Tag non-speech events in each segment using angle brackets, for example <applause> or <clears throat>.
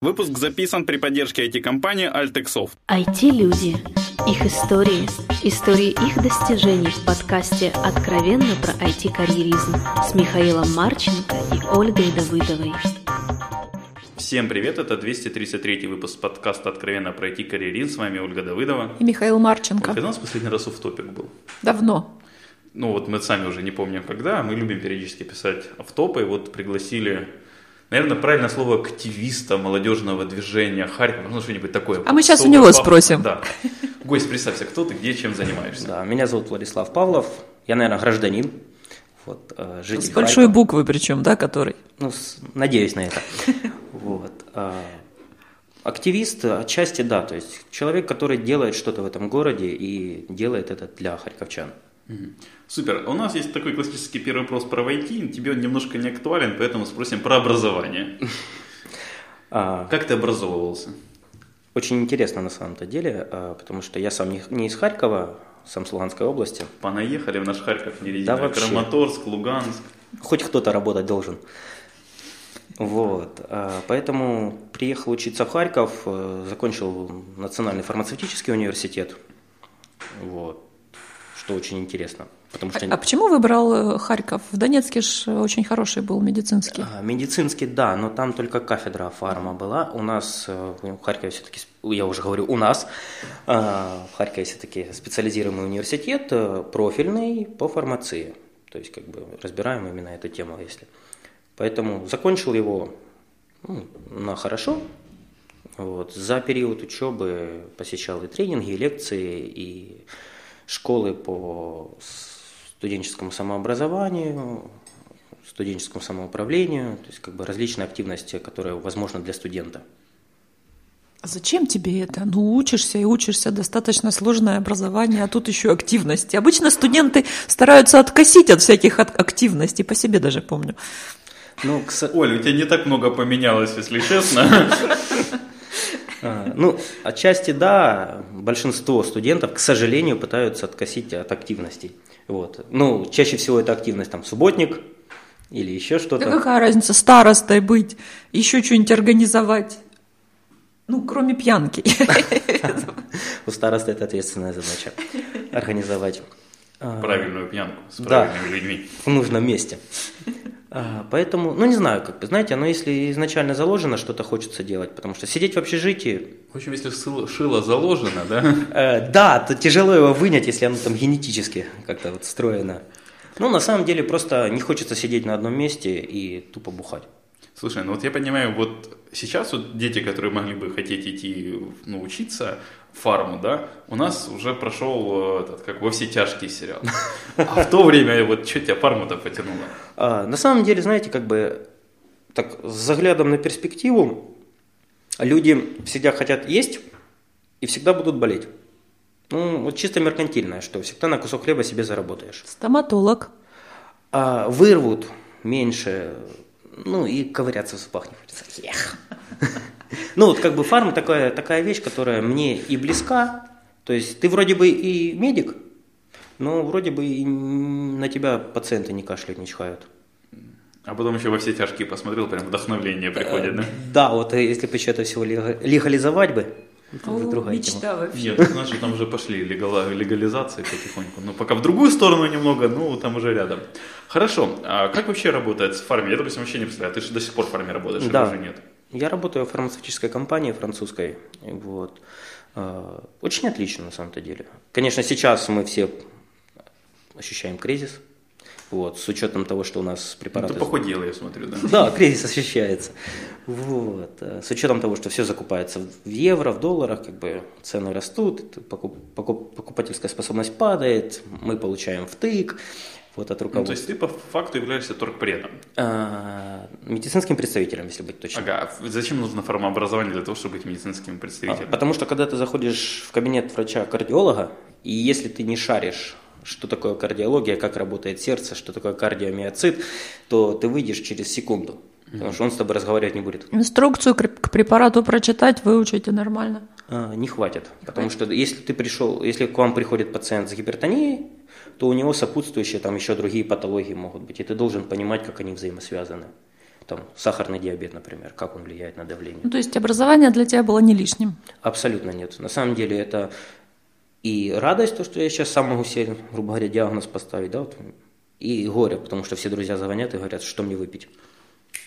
Выпуск записан при поддержке IT-компании Altexoft. IT-люди. Их истории. Истории их достижений в подкасте «Откровенно про IT-карьеризм» с Михаилом Марченко и Ольгой Давыдовой. Всем привет, это 233 выпуск подкаста «Откровенно про IT-карьеризм». С вами Ольга Давыдова. И Михаил Марченко. Когда у нас последний раз офтопик был? Давно. Ну вот мы сами уже не помним когда, мы любим периодически писать автопы, и вот пригласили Наверное, правильное слово активиста молодежного движения Харькова, ну что-нибудь такое. А мы сейчас у него пафосно. спросим. Да. Гость, представься, кто ты, где, чем занимаешься? Да, меня зовут Владислав Павлов, я, наверное, гражданин, вот, э, житель С большой Харькова. буквы причем, да, который? Ну, с- надеюсь на это. <laughs> Вот. а, Активист, отчасти да, то есть человек, который делает что-то в этом городе и делает это для харьковчан. Супер. У нас есть такой классический первый вопрос про IT. Тебе он немножко не актуален, поэтому спросим про образование. <laughs> А, Как ты образовывался? Очень интересно на самом-то деле, а, потому что я сам не, из Харькова, сам с Луганской области. Понаехали в наш Харьков, не Да вообще. Краматорск, Луганск. Хоть кто-то работать должен. Вот. а, Поэтому приехал учиться в Харьков, закончил Национальный фармацевтический университет. Вот. Что очень интересно. Потому что А почему выбрал э, Харьков? В Донецке же очень хороший был медицинский. а, медицинский, да, но там только кафедра фарма была. У нас э, в Харькове все-таки, я уже говорю, у нас а, в Харькове все-таки специализируемый университет, э, профильный по фармации. То есть, как бы разбираем именно эту тему, если. Поэтому закончил его ну, на хорошо. Вот. За период учебы посещал и тренинги, и лекции, и школы по студенческому самообразованию, студенческому самоуправлению, то есть как бы различные активности, которые возможны для студента. А зачем тебе это? Ну, учишься и учишься, достаточно сложное образование, а тут еще активности. Обычно студенты стараются откосить от всяких активностей, по себе даже помню. Ну, к Оля, у тебя не так много поменялось, если честно. а, ну, отчасти да, большинство студентов, к сожалению, пытаются откосить от активностей. Вот. Ну, чаще всего это активность там субботник или еще Да что-то. какая разница, старостой быть, еще что-нибудь организовать? Ну, кроме пьянки. <laughs> У староста это ответственная задача организовать. а, Правильную пьянку с Да. правильными людьми. в нужном месте. А, Поэтому, ну не знаю, как бы, знаете, но если изначально заложено, что-то хочется делать, потому что сидеть в общежитии, В общем, если шило заложено, да, э, да, то тяжело его вынять, если оно там генетически как-то вот встроено. Ну, на самом деле, просто не хочется сидеть на одном месте и тупо бухать. Слушай, ну вот я понимаю, вот сейчас вот дети, которые могли бы хотеть идти ну, учиться фарму, да, у нас уже прошел э, этот, как во все тяжкие сериал. А в то время вот что тебя фарму-то потянуло? А, на самом деле, знаете, как бы так с заглядом на перспективу, люди всегда хотят есть и всегда будут болеть. Ну, вот чисто меркантильное, что всегда на кусок хлеба себе заработаешь. Стоматолог. А вырвут меньше, ну и ковыряться в зубах не хочется. Эх. Ну вот как бы фарм такая, такая вещь, которая мне и близка. То есть ты вроде бы и медик, но вроде бы и на тебя пациенты не кашляют, не чихают. А потом еще во все тяжкие посмотрел, прям вдохновление приходит, да? Да, вот э, если бы еще это всего лега- легализовать бы, это уже другая тема. вообще. Нет, же там уже пошли легализации потихоньку. Ну, пока в другую сторону немного, ну, там уже рядом. Хорошо, а как вообще работает с фарме? Я, допустим, вообще не представляю. Ты же до сих пор в фарме работаешь, или Да. уже нет? Я работаю в фармацевтической компании французской. Вот. А, Очень отлично на самом-то деле. Конечно, сейчас мы все ощущаем кризис. Вот, с учетом того, что у нас Ну, препараты... ты похудела, я смотрю, да? Да, кризис ощущается. Вот. э, С учетом того, что все закупается в евро, в долларах, как бы цены растут, покуп- покупательская способность падает, мы получаем втык вот, от Ну, то руководства. есть ты по факту являешься торгпредом. А, медицинским представителем, если быть точным. Ага, а зачем нужно фармообразование для того, чтобы быть медицинским А, представителем? Потому что когда ты заходишь в кабинет врача-кардиолога, и если ты не шаришь, что такое кардиология, как работает сердце, что такое кардиомиоцит, то ты выйдешь через секунду. Потому что он с тобой разговаривать не будет. Инструкцию к препарату прочитать, выучите нормально. А, не хватит. Потому что если ты пришел, если к вам приходит пациент с гипертонией, то у него сопутствующие там еще другие патологии могут быть. И ты должен понимать, как они взаимосвязаны. там, сахарный диабет, например, как он влияет на давление. Ну, то есть образование для тебя было не лишним? Абсолютно нет. На самом деле это и радость, то, что я сейчас сам могу себе, грубо говоря, диагноз поставить, да, вот, и горе, потому что все друзья звонят и говорят, что мне выпить.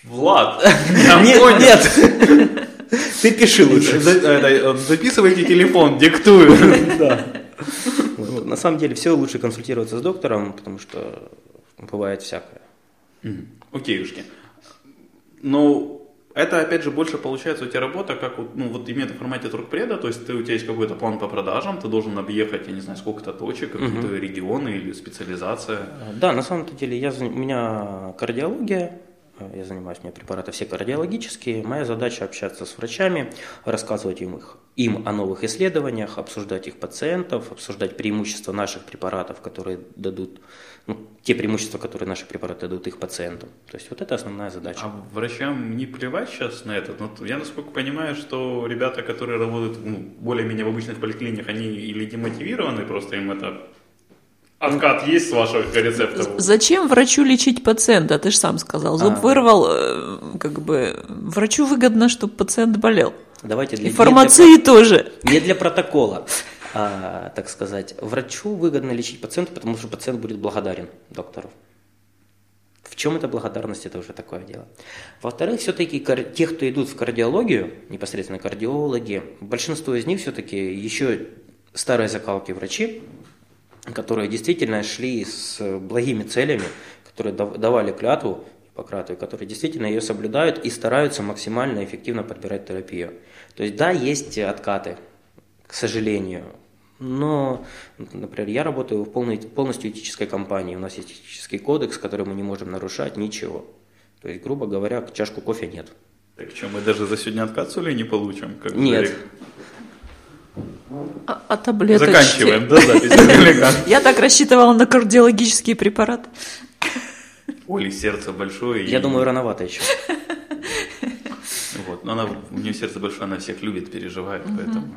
Влад, <laughs> Нет, нет. Ты пиши лучше. Это, Записывайте телефон, диктую. <laughs> На самом деле все лучше консультироваться с доктором, потому что бывает всякое. Мгм. Окейушки. Но это, опять же, больше получается у тебя работа, как вот, ну, вот именно в формате туркпреда, то есть ты, у тебя есть какой-то план по продажам, ты должен объехать, я не знаю, сколько-то точек, какие-то регионы или специализация. Да, на самом деле я, у меня кардиология, э, я занимаюсь, у меня препараты все кардиологические. Моя задача общаться с врачами, рассказывать им, их, им о новых исследованиях, обсуждать их пациентов, обсуждать преимущества наших препаратов, которые дадут, ну, те преимущества, которые наши препараты дадут их пациентам. То есть вот это основная задача. А врачам не плевать сейчас на это? Ну, я, насколько понимаю, что ребята, которые работают ну, более-менее в обычных поликлиниках, они или демотивированы, просто им это откат есть с ваших рецептов? Зачем врачу лечить пациента? Ты же сам сказал. Зуб А. вырвал, э, как бы врачу выгодно, чтобы пациент болел. Давайте для, И не фармации тоже. для- не для протокола, а, так сказать. Врачу выгодно лечить пациента, потому что пациент будет благодарен доктору. В чем эта благодарность, это уже такое дело. Во-вторых, все-таки те, кто идут в кардиологию, непосредственно кардиологи, большинство из них все-таки еще старые закалки врачи, которые действительно шли с благими целями, которые дав- давали клятву Гиппократу, которые действительно ее соблюдают и стараются максимально эффективно подбирать терапию. То есть да, есть откаты, к сожалению, но, например, я работаю в полной, полностью этической компании, у нас есть этический кодекс, который мы не можем нарушать, ничего. То есть, грубо говоря, чашку кофе нет. Так что, мы даже за сегодня откат соли не получим? Как Нет. А, а таблеточки? Заканчиваем, да, запись? <laughs> Я так рассчитывала на кардиологические препараты. Оли сердце большое. Я и- думаю, рановато еще. Вот, но она, у нее сердце большое, она всех любит, переживает, поэтому.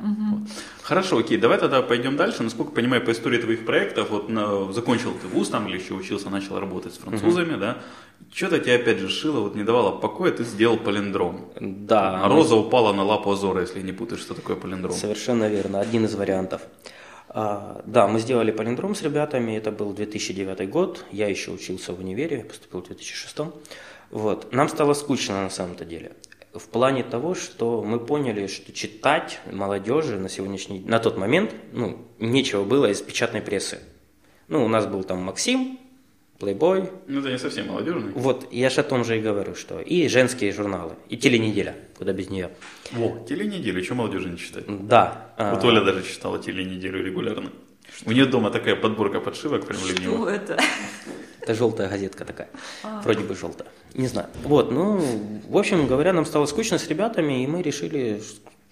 Хорошо, окей, давай тогда пойдем дальше. Насколько я понимаю, по истории твоих проектов, вот на- закончил ты вуз там или еще учился, начал работать с французами, да? Что-то тебе опять же шило, вот не давало покоя, ты сделал полиндром. Да, А роза упала на лапу Азора, если не путаешь, что такое полиндром. Совершенно верно, один из вариантов. А, да, мы сделали полиндром с ребятами, это был 2009 год, я еще учился в универе, поступил в 2006. Вот. Нам стало скучно на самом-то деле. В плане того, что мы поняли, что читать молодежи на сегодняшний на тот момент, ну, нечего было из печатной прессы. Ну, у нас был там Максим, Playboy, Ну, это не совсем молодежный. вот, я же о том же и говорю, что и женские журналы, и теленеделя, куда без нее. Во, теленеделю, что молодежи не читать? Да. а, Вот Оля даже читала теленеделю регулярно. У нее дома такая подборка подшивок прям ленивых. это? Это желтая газетка такая. Вроде бы желтая. Не знаю. Вот, ну, в общем говоря, нам стало скучно с ребятами, и мы решили,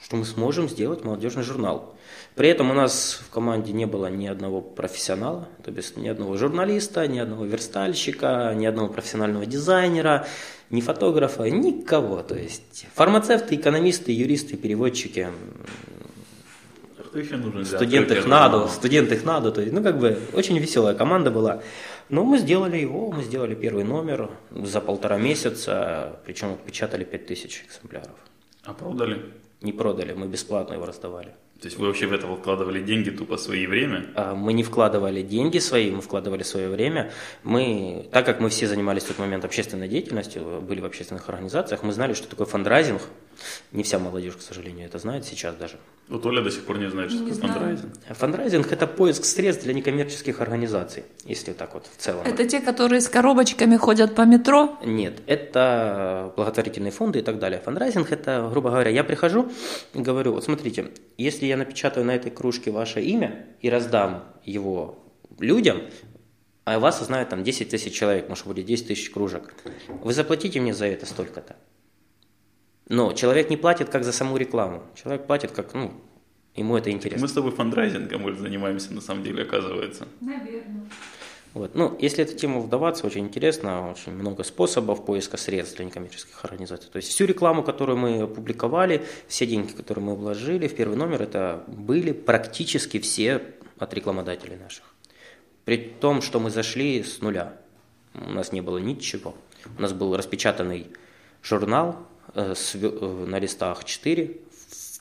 что мы сможем сделать молодежный журнал. При этом у нас в команде не было ни одного профессионала, то есть ни одного журналиста, ни одного верстальщика, ни одного профессионального дизайнера, ни фотографа, никого. То есть фармацевты, экономисты, юристы, переводчики, Кто еще нужен для студенты открытия ХНАДу, журнала? студенты ХНАДу, то есть, ну, как бы, очень веселая команда была. Но мы сделали его, мы сделали первый номер за полтора месяца, причем отпечатали 5000 экземпляров. А продали? Не продали, мы бесплатно его раздавали. То есть вы вообще в это вкладывали деньги, тупо свои время? А Мы не вкладывали деньги свои, мы вкладывали свое время. Мы, так как мы все занимались в тот момент общественной деятельностью, были в общественных организациях, мы знали, что такое фандрайзинг. Не вся молодежь, к сожалению, это знает сейчас даже. Вот Оля до сих пор не знает, что такое фандрайзинг. Фандрайзинг – это поиск средств для некоммерческих организаций, если так вот в целом. Это те, которые с коробочками ходят по метро? Нет, это благотворительные фонды и так далее. Фандрайзинг – это, грубо говоря, я прихожу и говорю, вот смотрите, если я напечатаю на этой кружке ваше имя и раздам его людям, а вас знает там 10 тысяч человек, может будет 10 тысяч кружек, вы заплатите мне за это столько-то. Но человек не платит как за саму рекламу, человек платит как, ну, ему это интересно. Мы с тобой фандрайзингом занимаемся, на самом деле, оказывается. Вот. Ну, если эту тему вдаваться, очень интересно, очень много способов поиска средств для некоммерческих организаций. То есть всю рекламу, которую мы опубликовали, все деньги, которые мы вложили в первый номер, это были практически все от рекламодателей наших. При том, что мы зашли с нуля. У нас не было ничего. У нас был распечатанный журнал э, с э, на листах 4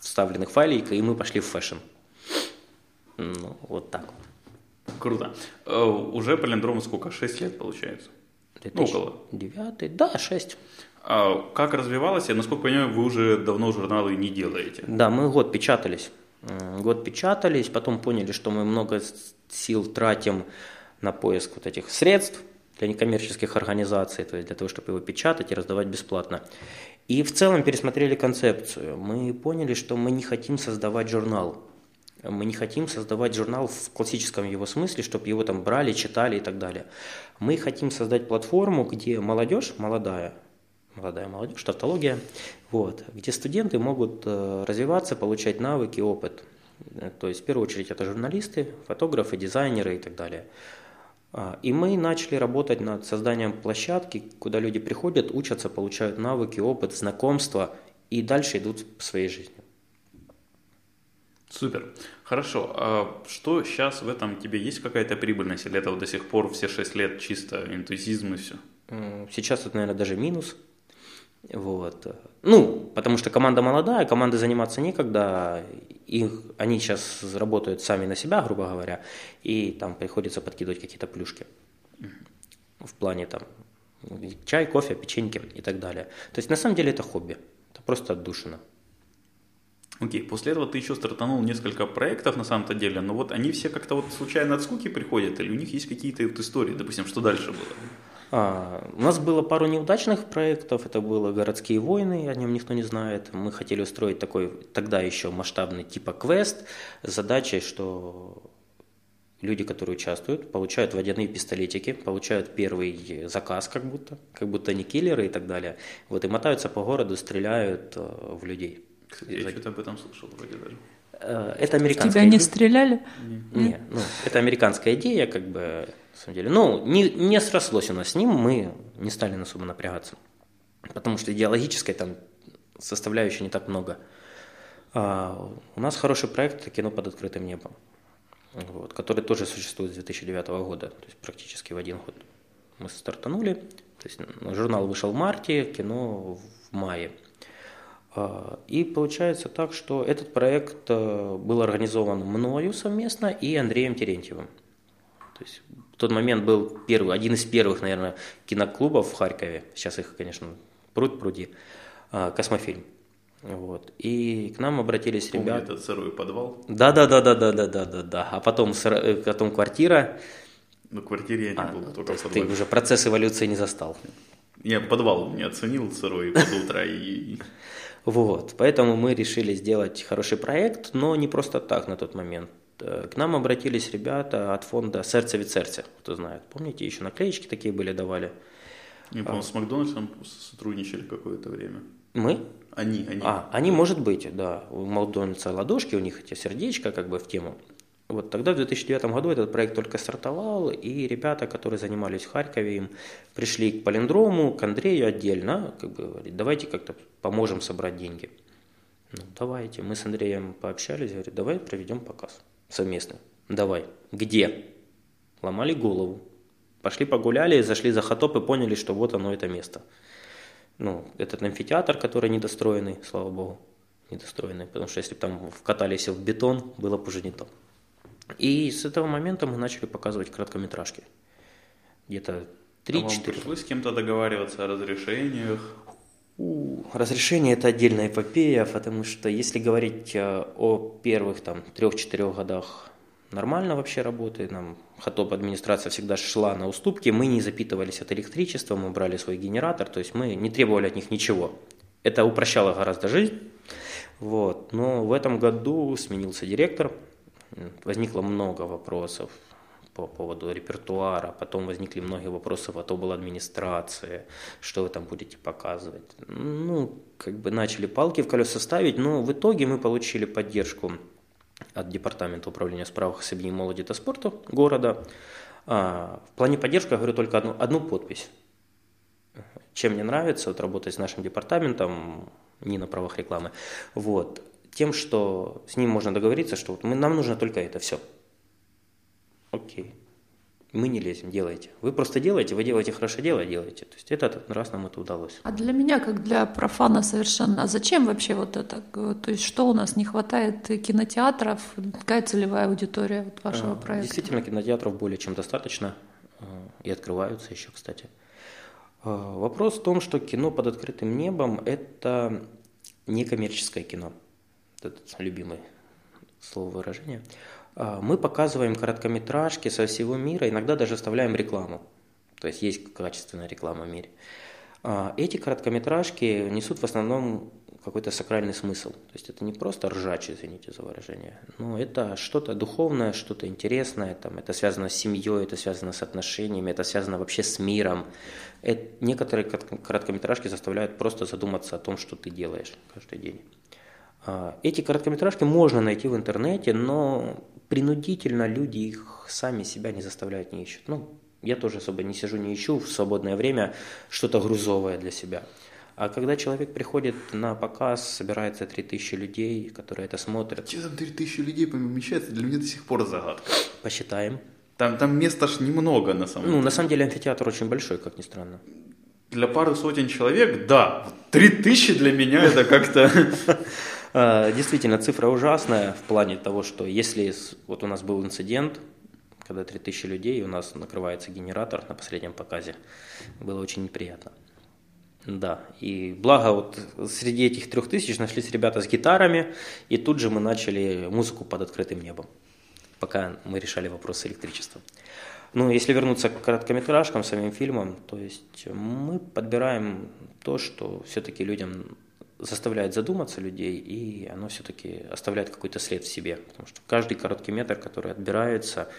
вставленных файлика, и мы пошли в фэшн. Ну, вот так вот. Круто. Э, Уже Palindrome'у сколько? 6 лет получается? Ну, около. 2009, да, 6. А как развивалось? Я, насколько понимаю, вы уже давно журналы не делаете. Да, мы год печатались. Год печатались, потом поняли, что мы много сил тратим на поиск вот этих средств для некоммерческих организаций, то есть для того, чтобы его печатать и раздавать бесплатно. И в целом пересмотрели концепцию. Мы поняли, что мы не хотим создавать журнал. Мы не хотим создавать журнал в классическом его смысле, чтобы его там брали, читали и так далее. Мы хотим создать платформу, где молодежь, молодая, молодая молодежь, тавтология, вот, где студенты могут э, развиваться, получать навыки, опыт. Э, То есть, в первую очередь, это журналисты, фотографы, дизайнеры и так далее. А, И мы начали работать над созданием площадки, куда люди приходят, учатся, получают навыки, опыт, знакомства и дальше идут по своей жизни. Супер. Хорошо. А что сейчас в этом тебе есть какая-то прибыльность? Или это вот до сих пор все 6 лет чисто энтузизм и все? Сейчас это, наверное, даже минус. Вот. Ну, потому что команда молодая, команды заниматься некогда, их, они сейчас работают сами на себя, грубо говоря, и там приходится подкидывать какие-то плюшки в плане там чай, кофе, печеньки и так далее. То есть на самом деле это хобби, это просто отдушина. Окей, после этого ты еще стартанул несколько проектов на самом-то деле, но вот они все как-то вот случайно от скуки приходят, или у них есть какие-то вот истории, допустим, что дальше было? А, у нас было пару неудачных проектов. Это было «Городские войны», о нем никто не знает. Мы хотели устроить такой тогда еще масштабный типа квест с задачей, что люди, которые участвуют, получают водяные пистолетики, получают первый заказ как будто, как будто они киллеры и так далее. Вот и мотаются по городу, стреляют э, в людей. Я что-то об этом слышал вроде даже. Э, Это американская Тебя не идея. стреляли? Не, ну, это американская идея, как бы, на самом деле. Ну, не, не срослось у нас с ним, мы не стали особо напрягаться. Потому что идеологической там составляющей не так много. А у нас хороший проект – кино под открытым небом, вот, который тоже существует с 2009 года, то есть практически в один год. Мы стартанули, то есть ну, журнал вышел в марте, кино в мае. А, И получается так, что этот проект э, был организован мною совместно и Андреем Терентьевым. То есть в тот момент был первый, один из первых, наверное, киноклубов в Харькове. Сейчас их, конечно, пруд пруди. а, Космофильм. Вот. И к нам обратились Помню ребята. этот сырой подвал. Да, да, да, да, да, да, да, да, да. А потом, э, потом квартира. В квартире я не А, был, то только в есть ты подвале. уже процесс эволюции не застал. Я подвал не оценил сырой под утро и... Вот, поэтому мы решили сделать хороший проект, но не просто так на тот момент. Э, К нам обратились ребята от фонда «Сердце від сердца», кто знает. Помните, еще наклеечки такие были, давали. Я, по-моему, с Макдональдсом сотрудничали какое-то время. Мы? Они, они. А, они, может быть, да. У Макдональдса ладошки, у них эти сердечко как бы в тему. Вот тогда в 2009 году этот проект только стартовал, и ребята, которые занимались в Харькове, им пришли к Полиндрому, к Андрею отдельно, как бы говорит, давайте как-то поможем собрать деньги. Ну, давайте. Мы с Андреем пообщались, говорит, давай проведем показ совместно. Давай. Где? Ломали голову. Пошли погуляли, зашли за хатоп и поняли, что вот оно, это место. Ну, этот амфитеатр, который недостроенный, слава богу, недостроенный, потому что если бы там вкатались в бетон, было бы уже не то. И с этого момента мы начали показывать короткометражки. Где-то А вам 3-4. пришлось с кем-то договариваться о разрешениях? Разрешение это отдельная эпопея, потому что если говорить э, о первых там трех-четырех годах нормально вообще работы, нам Хатоп администрация всегда шла на уступки, мы не запитывались от электричества, мы брали свой генератор, то есть мы не требовали от них ничего. Это упрощало гораздо жизнь. Вот. Но в этом году сменился директор, возникло много вопросов по поводу репертуара, потом возникли многие вопросы от обл. администрации, что вы там будете показывать. Ну, как бы начали палки в колеса ставить, но в итоге мы получили поддержку от Департамента управления справок семьи, молоди и спорта города. А, в плане поддержки я говорю только одну, одну подпись. Чем мне нравится вот, работать с нашим департаментом, не на правах рекламы, вот, тем, что с ним можно договориться, что вот мы, нам нужно только это, все. Окей. Мы не лезем, делайте. Вы просто делаете, вы делаете хорошо дело, делаете. То есть этот раз нам это удалось. А для меня, как для профана совершенно, а зачем вообще вот это? То есть что у нас не хватает кинотеатров? Какая целевая аудитория вот вашего А, проекта? Действительно, кинотеатров более чем достаточно. а, И открываются еще, кстати. А, Вопрос в том, что кино под открытым небом – это некоммерческое кино. Вот Это любимое слово выражение. А, Мы показываем короткометражки со всего мира, иногда даже вставляем рекламу. То есть есть качественная реклама в мире. А, Эти короткометражки несут в основном какой-то сакральный смысл. То есть это не просто ржач, извините за выражение, но это что-то духовное, что-то интересное, там, это связано с семьей, это связано с отношениями, это связано вообще с миром. Э- Некоторые кор- короткометражки заставляют просто задуматься о том, что ты делаешь каждый день. А, Эти короткометражки можно найти в интернете, но принудительно люди их сами себя не заставляют, не ищут. Ну, я тоже особо не сижу, не ищу в свободное время что-то грузовое для себя. А когда человек приходит на показ, собирается 3000 людей, которые это смотрят, Че там 3000 людей помещается, для меня до сих пор загадка. посчитаем. Там, там места ж немного на самом Ну, деле. на самом деле амфитеатр очень большой, как ни странно. Для пары сотен человек, да. Вот 3000 для меня это как-то... <laughs> А, Действительно, цифра ужасная в плане того, что если вот у нас был инцидент, когда 3000 людей, у нас накрывается генератор на последнем показе, было очень неприятно. Да, и благо вот среди этих трех тысяч нашлись ребята с гитарами, и тут же мы начали музыку под открытым небом, пока мы решали вопрос с электричеством. Ну, если вернуться к короткометражкам, самим фильмам, то есть мы подбираем то, что все-таки людям заставляет задуматься людей, и оно все-таки оставляет какой-то след в себе. Потому что каждый короткий метр, который отбирается,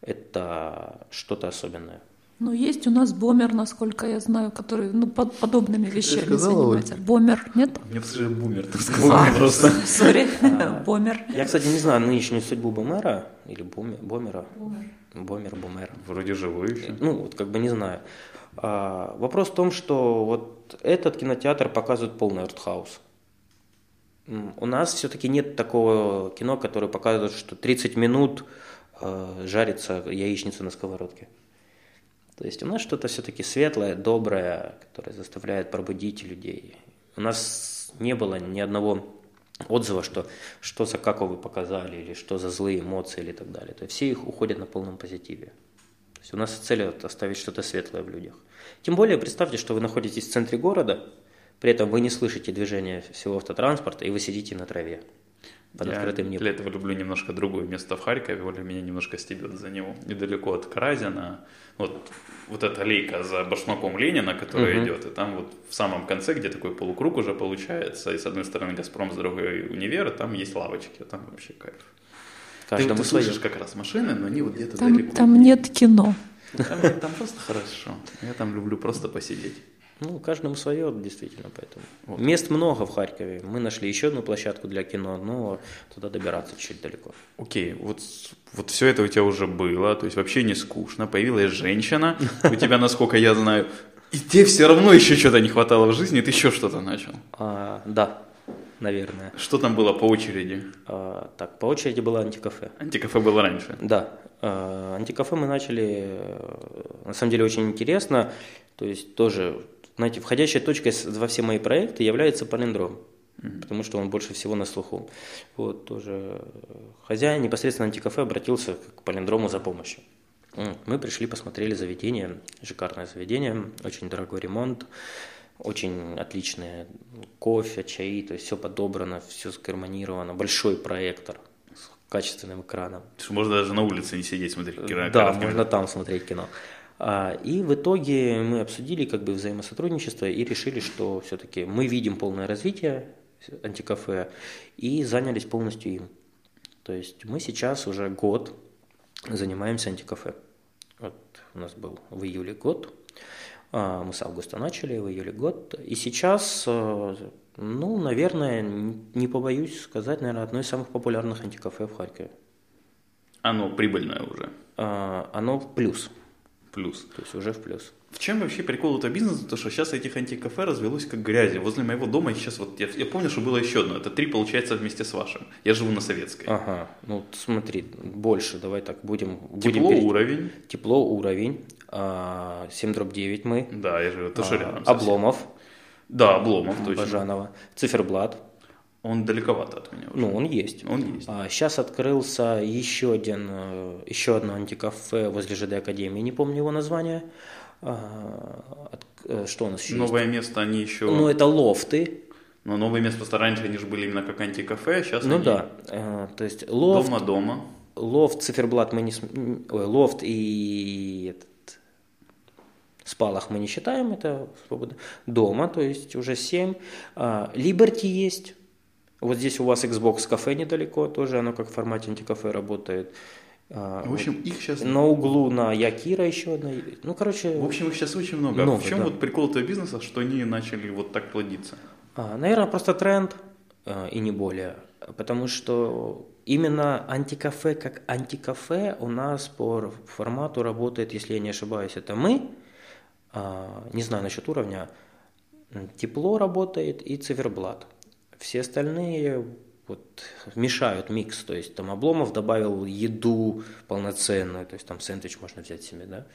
это что-то особенное. Ну, есть у нас бомер, насколько я знаю, который ну, под подобными вещами сказала, занимается. Бомер, нет? Мне уже бумер так сказал просто. <laughs> Сори, бомер. Я, кстати, не знаю нынешнюю судьбу Бомера или Боме- Бомера. Бомер, Бомер. Вроде живой еще. Ну, вот как бы не знаю. А, вопрос в том, что вот этот кинотеатр показывает полный артхаус. У нас все-таки нет такого кино, которое показывает, что 30 минут э, жарится яичница на сковородке. То есть у нас что-то все-таки светлое, доброе, которое заставляет пробудить людей. У нас не было ни одного отзыва, что что за как вы показали, или что за злые эмоции, или так далее. То есть все их уходят на полном позитиве. Есть у нас цель оставить что-то светлое в людях. Тем более представьте, что вы находитесь в центре города, при этом вы не слышите движения всего автотранспорта, и вы сидите на траве под Я открытым небом. для этого люблю немножко другое место в Харькове, Оля меня немножко стебет за него. Недалеко от Каразина, вот, вот эта аллейка за башмаком Ленина, которая Мгм. идет, и там вот в самом конце, где такой полукруг уже получается, и с одной стороны Газпром, с другой универ, там есть лавочки, там вообще кайф. Ты, Каждому ты свое. слышишь как раз машины, но они вот где-то Там, далеко. там нет кино. Там, там просто хорошо. Я там люблю просто посидеть. Ну, каждому свое, действительно, поэтому. Мест много в Харькове. Мы нашли еще одну площадку для кино, но туда добираться чуть далеко. Окей, вот, вот все это у тебя уже было, то есть вообще не скучно, появилась женщина, <laughs> у тебя, насколько я знаю, и тебе все равно еще что-то не хватало в жизни, ты еще что-то начал. А, да, наверное. Что там было по очереди? А, так, по очереди было антикафе. Антикафе было раньше. Да, э, антикафе мы начали, э, на самом деле, очень интересно. То есть тоже, знаете, входящей точкой во все мои проекты является палиндром, потому что он больше всего на слуху. Вот тоже э, хозяин непосредственно антикафе обратился к палиндрому за помощью. Мы пришли, посмотрели заведение, шикарное заведение, очень дорогой ремонт, очень отличное кофе, чаи, то есть все подобрано, все сгармонировано, большой проектор с качественным экраном. Можно даже на улице не сидеть, смотреть кира- Да, короткий можно там смотреть кино. А, И в итоге мы обсудили как бы взаимосотрудничество и решили, что все-таки мы видим полное развитие антикафе и занялись полностью им. То есть мы сейчас уже год занимаемся антикафе. Вот у нас был в июле год, мы с августа начали, в июле год. И сейчас, э, ну, наверное, не побоюсь сказать, наверное, одно из самых популярных антикафе в Харькове. Оно прибыльное уже. А, Оно в плюс. Плюс. То есть уже в плюс. В чем вообще прикол этого бизнеса? То, что сейчас этих антикафе развелось как грязи. Возле моего дома их сейчас вот... Я, я помню, что было еще одно. Это три, получается, вместе с вашим. Я живу на Советской. Ага, ну смотри, больше, давай так будем... Тепло, будем уровень. Тепло, уровень. А, 7 дробь 9 мы. Да, я живу тоже А, рядом. совсем. Обломов, Да, Обломов, точно. Бажанова. Циферблат. Он далековато от меня уже. Ну, он есть. Он есть. А, сейчас открылся еще один, э, еще одно антикафе возле ЖД Академии, не помню его название. А, от- э, что у нас еще есть? Новое место они еще... Ну, это лофты. Но новые места просто раньше они же были именно как антикафе, а сейчас Ну они да, э, то есть лофт, дома-дома. лофт, циферблат мы не... Ой, лофт и. Спалах мы не считаем, это свободно. Дома, то есть уже 7. Либерти есть. Вот здесь у вас Xbox кафе недалеко, тоже оно как в формате антикафе работает. А, В общем, их сейчас... На углу на Якира еще одна. Ну, короче, В общем, их сейчас очень много. Много, в чем да. вот прикол этого бизнеса, что они начали вот так плодиться? А, Наверное, просто тренд а, и не более. Потому что именно антикафе как антикафе у нас по формату работает, если я не ошибаюсь, это мы. А, Не знаю насчет уровня. Тепло работает и циферблат. Все остальные вот мешают микс, то есть там Обломов добавил еду полноценную, то есть там сэндвич можно взять себе, да.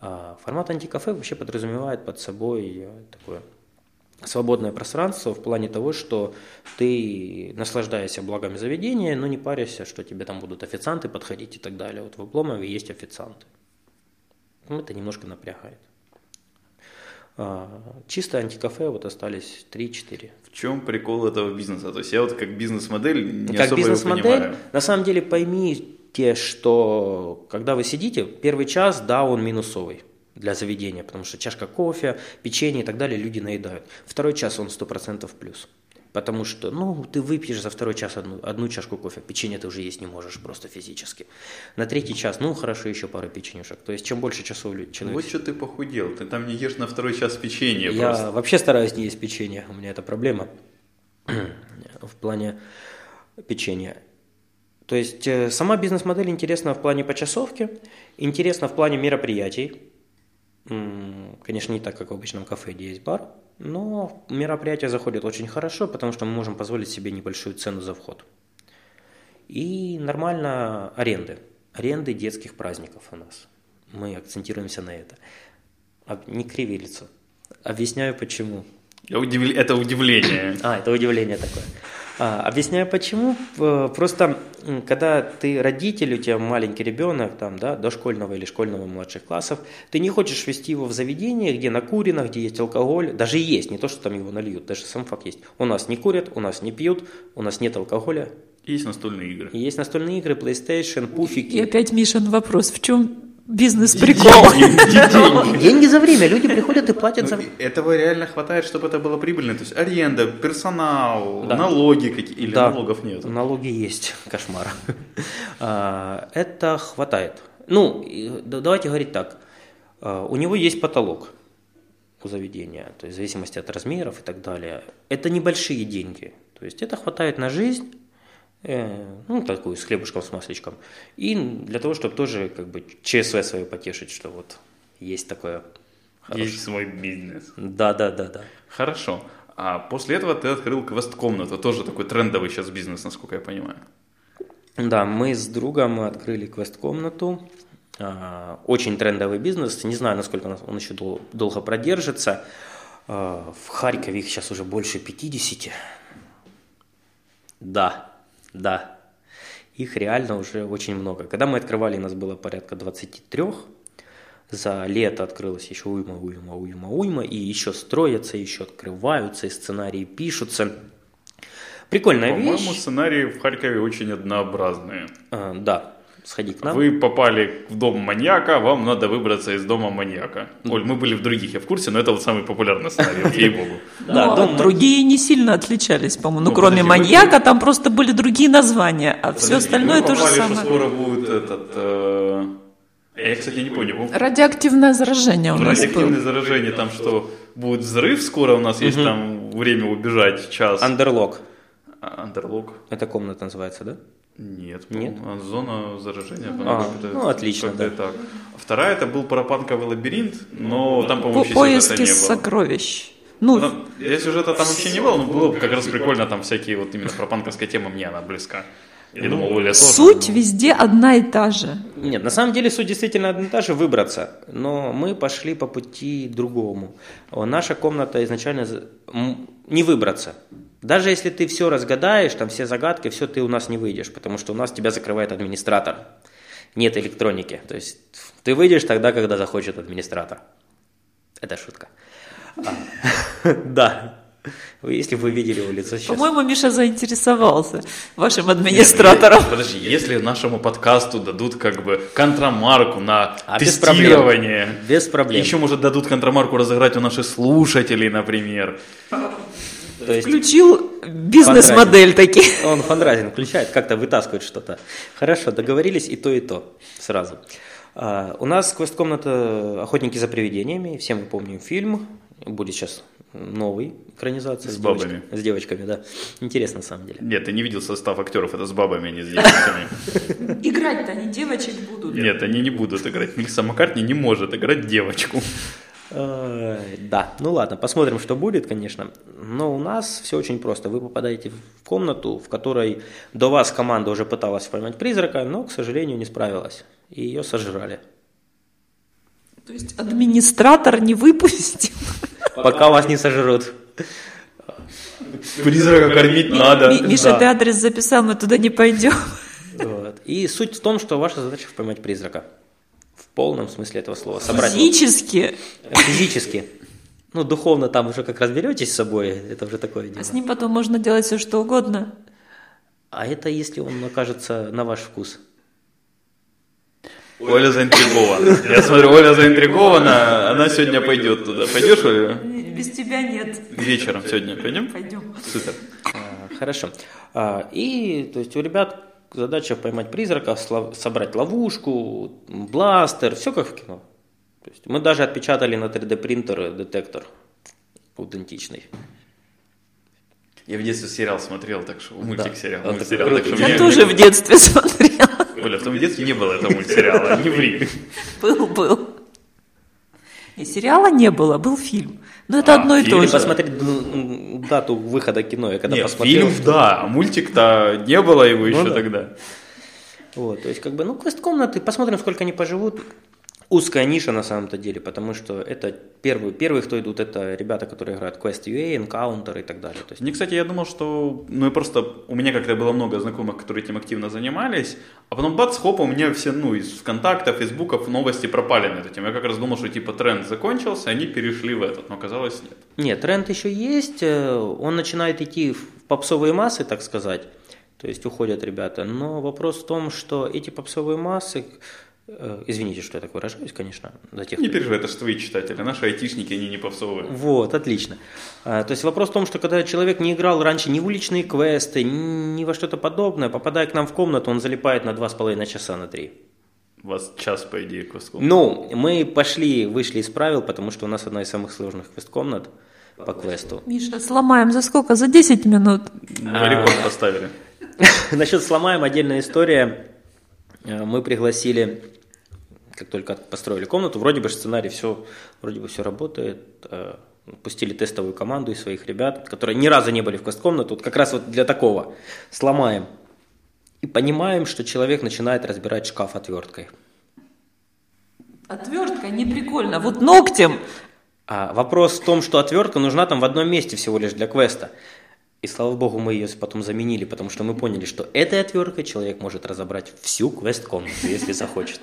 А формат антикафе вообще подразумевает под собой э, такое свободное пространство в плане того, что ты наслаждаешься благами заведения, но не паришься, что тебе там будут официанты подходить и так далее. Вот в Обломове есть официанты. Это немножко напрягает. А, чисто антикафе вот остались 3-4. В чем прикол этого бизнеса? То есть я вот как бизнес-модель не как особо его бизнес-модель, понимаю. на самом деле поймите, что когда вы сидите, первый час, да, он минусовый для заведения, потому что чашка кофе, печенье и так далее люди наедают. Второй час он 100% плюс. Потому что, ну, ты выпьешь за второй час одну, одну чашку кофе, печенье ты уже есть не можешь просто физически. На третий час, ну, хорошо, еще пару печенюшек. То есть, чем больше часов человек... Вот что ты похудел. Ты там не ешь на второй час печенье Я просто. вообще стараюсь не есть печенье, у меня это проблема <clears throat> в плане печенья. То есть э, сама бизнес-модель интересна в плане почасовки, интересна в плане мероприятий. Конечно, не так, как в обычном кафе, где есть бар, но мероприятия заходят очень хорошо, потому что мы можем позволить себе небольшую цену за вход. И нормально аренды. Аренды детских праздников у нас. Мы акцентируемся на это. А, Не криви лицо. Объясняю почему. Это удивление. А, это удивление такое. А, объясняю почему. Просто когда ты родитель, у тебя маленький ребенок, там, да, дошкольного или школьного младших классов, ты не хочешь вести его в заведение, где накурено, где есть алкоголь, даже есть, не то, что там его нальют, даже сам факт есть. У нас не курят, у нас не пьют, у нас нет алкоголя, Есть настольные игры. есть настольные игры, PlayStation, пуфики. И опять, Мишин, вопрос, в чем бизнес-прикол? Деньги за время, люди приходят и платят за... Ну, Этого реально хватает, чтобы это было прибыльно. То есть аренда, персонал, Да. налоги какие или Да. налогов нет. Налоги есть, <laughs> кошмар. А, Это хватает. Ну, давайте говорить так. А, У него есть потолок у заведения, то есть в зависимости от размеров и так далее. Это небольшие деньги. То есть это хватает на жизнь, ну, такую, с хлебушком, с масличком. И для того, чтобы тоже как бы ЧСВ свое потешить, что вот есть такое хорошее. Есть свой бизнес. Да, да, да, да. Хорошо. А после этого ты открыл квест-комнату. Тоже такой трендовый сейчас бизнес, насколько я понимаю. Да, мы с другом открыли квест-комнату. А, Очень трендовый бизнес. Не знаю, насколько он еще дол- долго продержится. А, В Харькове их сейчас уже больше 50. Да, да. Их реально уже очень много. Когда мы открывали, нас было порядка 23. За лето открылось еще уйма, уйма, уйма, уйма. И еще строятся, еще открываются, и сценарии пишутся. Прикольная По-моему, вещь. сценарии в Харькове очень однообразные. А, да, сходи к нам. Вы попали в дом маньяка, вам надо выбраться из дома маньяка. Оль, мы были в других, я в курсе, но это вот самый популярный сценарий, <laughs> ей-богу. Да, дом- другие не сильно отличались, по-моему. Ну, Ну, кроме маньяка, там просто были другие названия, а все остальное то же самое. скоро будет этот... э, Я, кстати, не понял. Радиоактивное заражение у нас. Радиоактивное заражение, там что, будет взрыв скоро у нас, есть там время убежать, час. Андерлог. А, Андерлог. Эта комната называется, да? Нет, Нет? а зона заражения. А, по-моему, как-то- ну, отлично, да. так. Вторая это был парапанковый лабиринт, но там, по-моему, По поиски не было. сокровищ. Ну, Там- я сюжета там вообще не было, но было бы как раз прикольно, там всякие вот именно пропанковская тема, мне она близка. Я думал, Оля тоже. суть везде одна и та же. Нет, на самом деле суть действительно одна и та же – выбраться. Но мы пошли по пути другому. Наша комната изначально не выбраться. Даже если ты все разгадаешь, там все загадки, все, ты у нас не выйдешь, потому что у нас тебя закрывает администратор. Нет электроники. То есть ты выйдешь тогда, когда захочет администратор. Это шутка. А, <laughs> Да. Вы- Если бы вы видели его лицо сейчас. По-моему, Миша заинтересовался вашим администратором. е- <laughs> Подожди, если нашему подкасту дадут как бы контрамарку на А, без тестирование, Без проблем. еще, может, дадут контрамарку разыграть у наших слушателей, например. <laughs> То есть Включил бизнес-модель таки. Он фандрайзинг включает, как-то вытаскивает что-то. Хорошо, договорились и то, и то сразу. А, у нас квест-комната «Охотники за привидениями». Все мы помним фильм. Будет сейчас новый экранизация. С девоч- бабами. С девочками, да. Интересно, на самом деле. Нет, ты не видел состав актеров, это с бабами, а не с девочками. Играть-то они девочек будут. Нет, они не будут играть. Мельса Маккартни не может играть девочку. Да, ну ладно, посмотрим, что будет, конечно. Но у нас все очень просто. Вы попадаете в комнату, в которой до вас команда уже пыталась поймать призрака, но, к сожалению, не справилась. И ее сожрали. То есть администратор не выпустил. Пока вас не сожрут. Призрака кормить надо. Ми- Миша, ты адрес записал, мы туда не пойдем. И суть в том, что ваша задача поймать призрака. В полном смысле этого слова. Собрать его. Физически. Физически. Ну, духовно там уже как разберетесь с собой, это уже такое дело. А с ним потом можно делать все, что угодно. А это если он окажется на ваш вкус. Оля заинтригована. Я смотрю, Оля заинтригована, она сегодня пойдет туда. Пойдешь, Оля? Без тебя нет. Вечером сегодня пойдем? Пойдем. Супер. А, Хорошо. А, И, то есть, у ребят задача поймать призрака, собрать ловушку, бластер, все как в кино. То есть, мы даже отпечатали на 3D принтер детектор аутентичный. Я в детстве сериал смотрел, так что мультик сериал, Это мультсериал, так что Я мне- тоже в детстве <laughs> смотрела. Оля, в том детстве не было этого мультсериала, не ври. Был, был. И сериала не было, был фильм. Но это А, одно и фильм то же. посмотреть дату выхода кино. Я когда Нет, посмотрел, фильм, да, а мультик-то не было его еще да. тогда. Вот, то есть, как бы, ну, квест-комнаты, посмотрим, сколько они поживут. Узкая ниша на самом-то деле, потому что это первые, первые, кто идут, это ребята, которые играют Quest UA, Encounter и так далее. То есть, Мне, кстати, я думал, что... Ну, и просто... У меня как-то было много знакомых, которые этим активно занимались, а потом бац, хоп, у меня все, ну, из ВКонтакта, Фейсбуков новости пропали на эту тему. Я как раз думал, что, типа, тренд закончился, они перешли в этот, но оказалось нет. Нет, тренд еще есть, э, он начинает идти в попсовые массы, так сказать, то есть уходят ребята, но вопрос в том, что эти попсовые массы, извините, что я так выражаюсь, конечно, за тех, Не кто- переживай, это же твои читатели. Наши айтишники, они не попсовые. Вот, отлично. А, То есть вопрос в том, что когда человек не играл раньше ни в уличные квесты, ни во что-то подобное, попадая к нам в комнату, он залипает на два с половиной часа, на три. У вас час, по идее, квестков. Ну, мы пошли, вышли из правил, потому что у нас одна из самых сложных квест-комнат по квесту. Миша, сломаем за сколько? За 10 минут. Мы рекорд поставили. <laughs> Насчет сломаем отдельная история. Э, Мы пригласили, как только построили комнату, вроде бы сценарий все, вроде бы все работает. э, Пустили тестовую команду из своих ребят, которые ни разу не были в квест-комнату, вот как раз вот для такого. Сломаем. И понимаем, что человек начинает разбирать шкаф отверткой. Отвертка не прикольно. Вот ногтем. А вопрос в том, что отвертка нужна там в одном месте всего лишь для квеста. И слава богу, мы ее потом заменили, потому что мы поняли, что этой отверткой человек может разобрать всю квест-комнату, если захочет.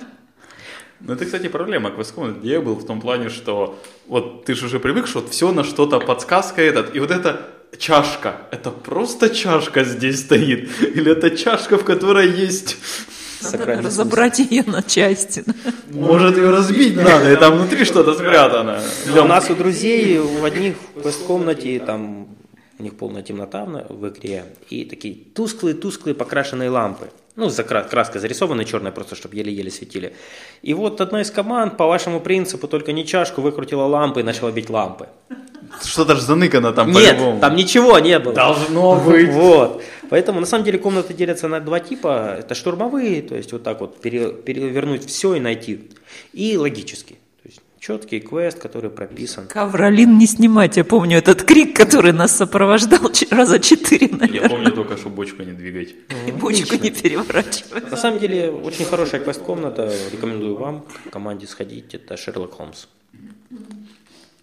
Ну, это, кстати, проблема где я был в том плане, что вот ты же уже привык, что все на что-то подсказка этот, и вот эта чашка, это просто чашка здесь стоит, или это чашка, в которой есть, Надо разобрать ее на части. может ее разбить надо, и там внутри что-то спрятано. У нас у друзей в одних в квест-комнате, там у них полная темнота в в игре, и такие тусклые-тусклые покрашенные лампы. Ну, за кра- краской зарисованной черной, просто чтобы еле-еле светили. И вот одна из команд, по вашему принципу, только не чашку, выкрутила лампы и начала бить лампы. Что-то же заныкано там Нет, по-любому. там ничего не было. Должно <laughs> быть. Вот. Поэтому на самом деле комнаты делятся на два типа. Это штурмовые, то есть вот так вот пере- перевернуть все и найти. И логические. Четкий квест, который прописан. Ковролин не снимать, я помню этот крик, который нас сопровождал <laughs> раза четыре, Я наверное. помню только, что бочку не двигать. И бочку не переворачивать. На самом деле очень хорошая квест-комната. Рекомендую вам, команде сходить. Это Шерлок Холмс.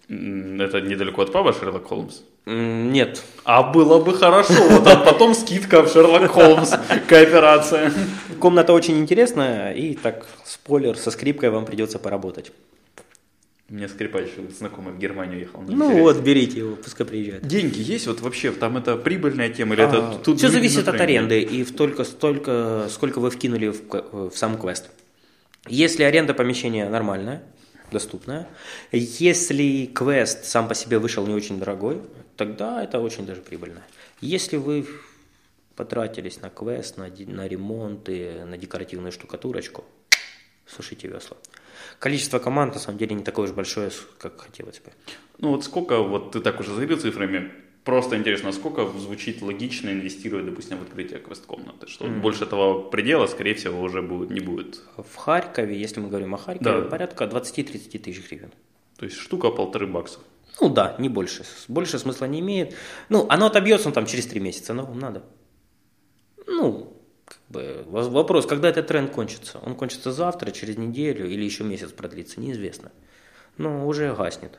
Это недалеко от паба Шерлок Холмс? Нет, А было бы хорошо, вот а потом скидка в Шерлок Холмс, кооперация. комната очень интересная. И так, спойлер, со скрипкой вам придется поработать. У меня скрипач знакомый в Германию ехал. на Ну вот, берите его, пускай приезжает. Деньги есть вот вообще? Там это прибыльная тема или это тут все А, зависит от аренды и в только столько, сколько вы вкинули в, в сам квест. Если аренда помещения нормальная, доступная, если квест сам по себе вышел не очень дорогой, тогда это очень даже прибыльно. Если вы потратились на квест, на, на ремонты, на декоративную штукатурочку, сушите весла. Количество команд на самом деле не такое уж большое, как хотелось бы. Ну вот сколько, вот ты так уже заговорил цифрами, просто интересно, сколько звучит логично инвестировать, допустим, в открытие квест-комнаты? Что больше этого предела, скорее всего, уже будет, не будет. В Харькове, если мы говорим о Харькове, Да. порядка 20-30 тысяч гривен. То есть штука полторы баксов. Ну да, не больше. Больше смысла не имеет. Ну, оно отобьется там через три месяца, но вам надо. Ну, как бы, вопрос, когда этот тренд кончится? Он кончится завтра, через неделю или еще месяц продлится, неизвестно. Но уже гаснет.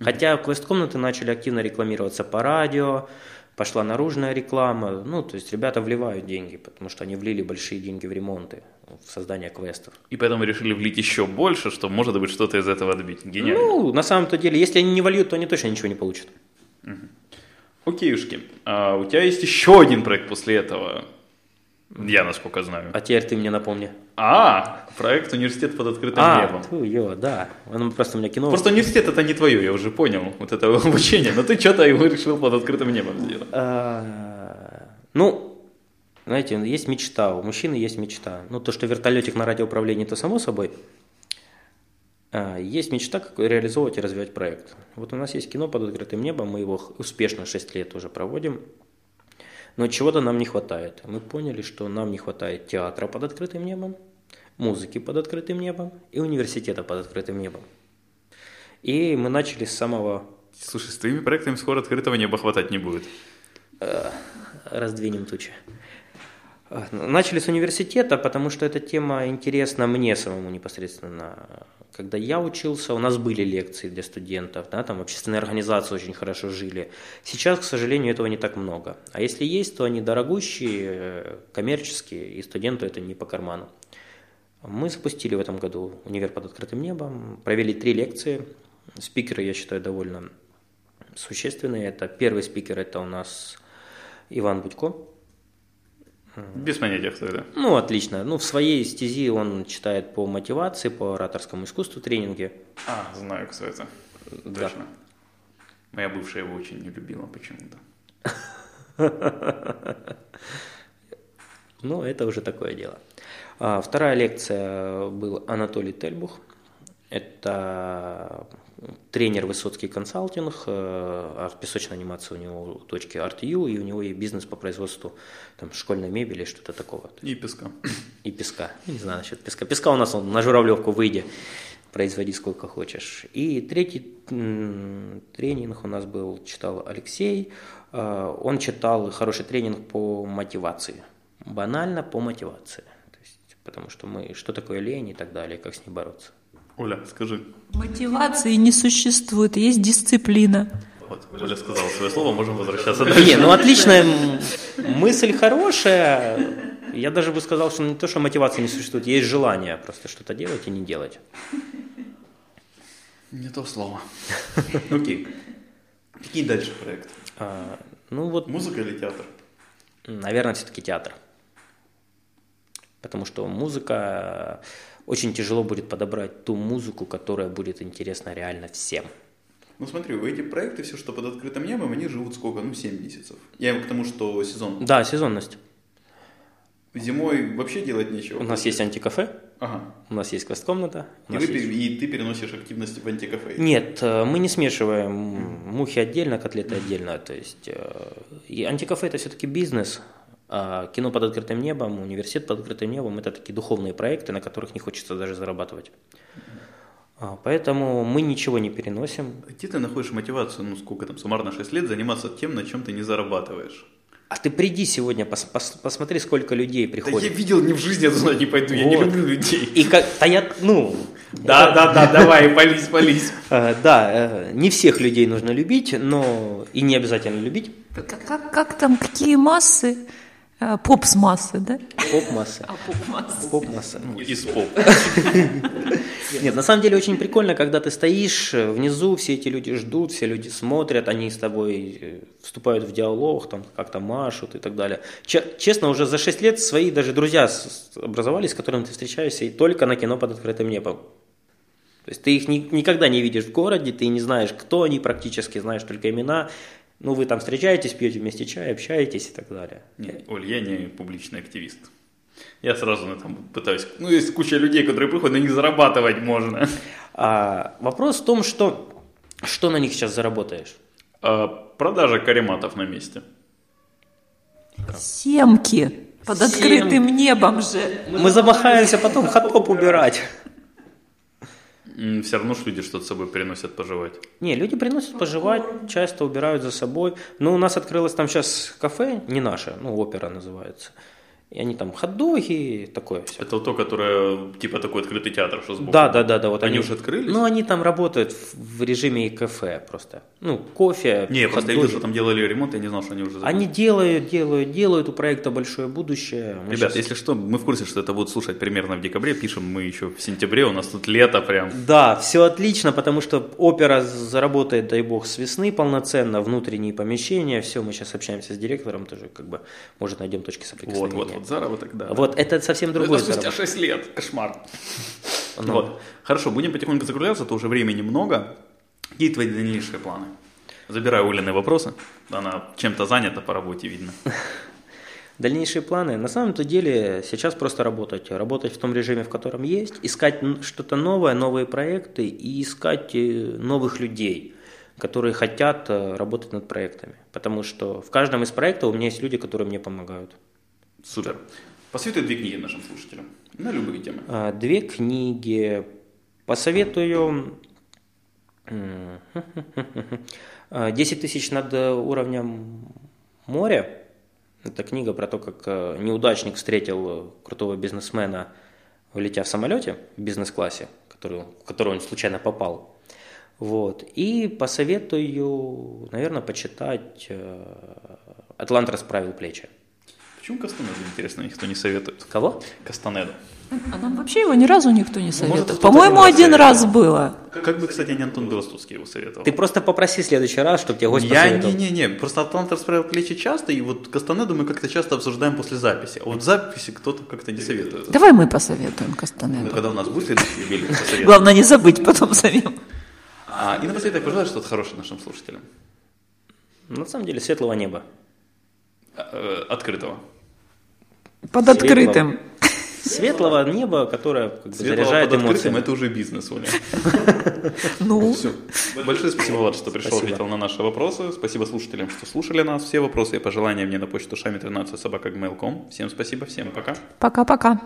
Хотя квест-комнаты начали активно рекламироваться по радио, пошла наружная реклама. Ну, то есть ребята вливают деньги, потому что они влили большие деньги в ремонты, в создание квестов. И поэтому решили влить еще больше, что может быть что-то из этого отбить. Гениально. Ну, на самом-то деле, если они не вольют, то они точно ничего не получат. Окейушки. А у тебя есть еще один проект после этого. Я, насколько знаю. А теперь ты мне напомни. А, проект «Университет под открытым А, небом». тьфу, ё, да. Он просто у меня кино. Просто университет это не твое, я уже понял, вот это <laughs> обучение, но ты что-то его решил под открытым небом сделать. А, ну, знаете, есть мечта, у мужчины есть мечта. Ну, то, что вертолетик на радиоуправлении, то само собой. А, Есть мечта, как реализовывать и развивать проект. Вот у нас есть кино под открытым небом, мы его успешно 6 лет уже проводим. Но чего-то нам не хватает. Мы поняли, что нам не хватает театра под открытым небом, музыки под открытым небом и университета под открытым небом. И мы начали с самого Слушай, с твоими проектами скоро открытого неба хватать не будет. раздвинем тучи. А, Начали с университета, потому что эта тема интересна мне самому непосредственно. Когда я учился, у нас были лекции для студентов, да, там общественные организации очень хорошо жили. Сейчас, к сожалению, этого не так много. А если есть, то они дорогущие, э, коммерческие, и студенту это не по карману. Мы запустили в этом году универ под открытым небом, провели три лекции. Спикеры, я считаю, довольно существенные. Это первый спикер, это у нас Иван Будько. Без понятия, кто это. Ну, отлично. Ну, в своей стези он читает по мотивации, по ораторскому искусству тренинги. А, знаю, кто это. Да. Точно. Моя бывшая его очень не любила почему-то. <laughs> Ну, это уже такое дело. А, вторая лекция был Анатолий Тельбух. Это тренер Высоцкий консалтинг, э, песочная анимация у него точки ArtU, и у него есть бизнес по производству там, школьной мебели, что-то такого. И песка. И песка. Не знаю насчет песка. Песка у нас он, на Журавлевку выйди, производи сколько хочешь. И третий тренинг у нас был, читал Алексей. Э, Он читал хороший тренинг по мотивации. Банально по мотивации. То есть, потому что мы, что такое лень и так далее, как с ней бороться. Оля, скажи. Мотивации не существует, есть дисциплина. Вот, Оля сказала свое слово, можем возвращаться дальше. Не, ну отличная мысль хорошая. Я даже бы сказал, что не то, что мотивации не существует, есть желание просто что-то делать и не делать. Не то слово. <laughs> Окей. Какие дальше проекты? А, ну вот Музыка или театр? Наверное, все-таки театр. Потому что музыка очень тяжело будет подобрать ту музыку, которая будет интересна реально всем. Ну смотри, эти проекты, все, что под открытым небом, они живут сколько? Ну, 7 месяцев. Я к тому, что сезон. Да, сезонность. Зимой вообще делать нечего. У нас есть антикафе, Ага. у нас есть квест-комната. И, вы есть- и ты переносишь активности в антикафе. Нет, э, мы не смешиваем мухи отдельно, котлеты отдельно. То есть э, и антикафе это все-таки бизнес, кино под открытым небом, университет под открытым небом – это такие духовные проекты, на которых не хочется даже зарабатывать. А, Поэтому мы ничего не переносим. Где ты находишь мотивацию, ну сколько там, суммарно 6 лет, заниматься тем, на чем ты не зарабатываешь? А ты приди сегодня, пос- пос- посмотри, сколько людей Да приходит. я видел, ни в жизни я туда не пойду, я не Вот. люблю людей. И как, да я, ну, Да, да, да, давай, пались, пались. э, да, э, не всех людей нужно любить, но и не обязательно любить. Как, как, как там, какие массы? Э, Попс-массы, да? Поп-масса. А поп-массы? Поп-масса. Ну, Из поп. <laughs> Нет, на самом деле очень прикольно, когда ты стоишь э, внизу, все эти люди ждут, все люди смотрят, они с тобой э, вступают в диалог, там как-то машут и так далее. Че- честно, уже за 6 лет свои даже друзья с- с- образовались, с которыми ты встречаешься и только на кино под открытым небом. То есть ты их ни- никогда не видишь в городе, ты не знаешь, кто они практически, знаешь только имена. Ну, вы там встречаетесь, пьете вместе чай, общаетесь и так далее. Не, Оль, я не публичный активист. Я сразу на этом пытаюсь. Ну, есть куча людей, которые приходят, на них зарабатывать можно. А вопрос в том, что, что на них сейчас заработаешь. А, продажа карематов на месте. Семки под Семь. открытым небом же. Мы замахаемся потом хот-топ убирать. Все равно ж люди что-то с собой переносят пожевать. Не, люди приносят пожевать, часто убирают за собой. Но у нас открылось там сейчас кафе, не наше, ну, опера называется. И они там хот-доги, такое все. Это вот то, которое типа такой открытый театр, что сбоку. Да, да, да, да. Вот Они уже открылись? Ну, они там работают в, режиме кафе просто. Ну, кофе, Не, я просто хот-доги. видел, что там делали ремонт, я не знал, что они уже закончили. Они делают, делают, делают, у проекта большое будущее. Мы Ребят, щас- если что, мы в курсе, что это будут слушать примерно в декабре, пишем мы еще в сентябре, у нас тут лето прям. Да, все отлично, потому что опера заработает, дай бог, с весны полноценно, внутренние помещения, все, мы сейчас общаемся с директором тоже, как бы, может, найдем точки Вот, соприкосновения. вот, вот, заработок, да. Вот это совсем другой Это спустя заработок. 6 лет, кошмар. Ну. Вот. Хорошо, будем потихоньку закругляться, то уже времени много. Какие твои дальнейшие планы? Забираю Улины вопросы. Она чем-то занята по работе, видно. <laughs> Дальнейшие планы. На самом-то деле сейчас просто работать. Работать в том режиме, в котором есть, искать что-то новое, новые проекты и искать э, новых людей, которые хотят э, работать над проектами. Потому что в каждом из проектов у меня есть люди, которые мне помогают. Супер. Посоветуй две книги нашим слушателям. На любые темы. А, Две книги. Посоветую м, <laughs> а, «10 тысяч над уровнем моря». Это книга про то, как э, неудачник встретил крутого бизнесмена, летя в самолете в бизнес-классе, в который он случайно попал. Вот. И посоветую, наверное, почитать э, «Атлант расправил плечи». Почему Кастанеду, интересно, никто не советует? Кого? Кастанеду. А нам вообще его ни разу никто не кто-то советовал. По-моему, один советовал. раз было. Как бы, кстати, не Антон Белостуцкий его советовал. Ты просто попроси в следующий раз, чтобы тебе гость Я не-не-не, просто Атлант расправил плечи часто, и вот Кастанеду мы как-то часто обсуждаем после записи. А вот в записи кто-то как-то не советует. Давай мы посоветуем Ну, Кастанеду. Когда у нас будет следующий юбилей, посоветуем. Главное не забыть потом самим. А, и напоследок пожелай что-то хорошее нашим слушателям. На самом деле светлого неба. Э, Открытого. Под открытым. Светлого неба, которое как бы, Светлого заряжает под открытым эмоциями. это уже бизнес, Оля. <laughs> Ну, Все. Большое спасибо, Влад, что пришел, Спасибо. ответил на наши вопросы. Спасибо слушателям, что слушали нас. Все вопросы и пожелания мне на почту шами13 собака Всем спасибо, всем пока. пока-пока.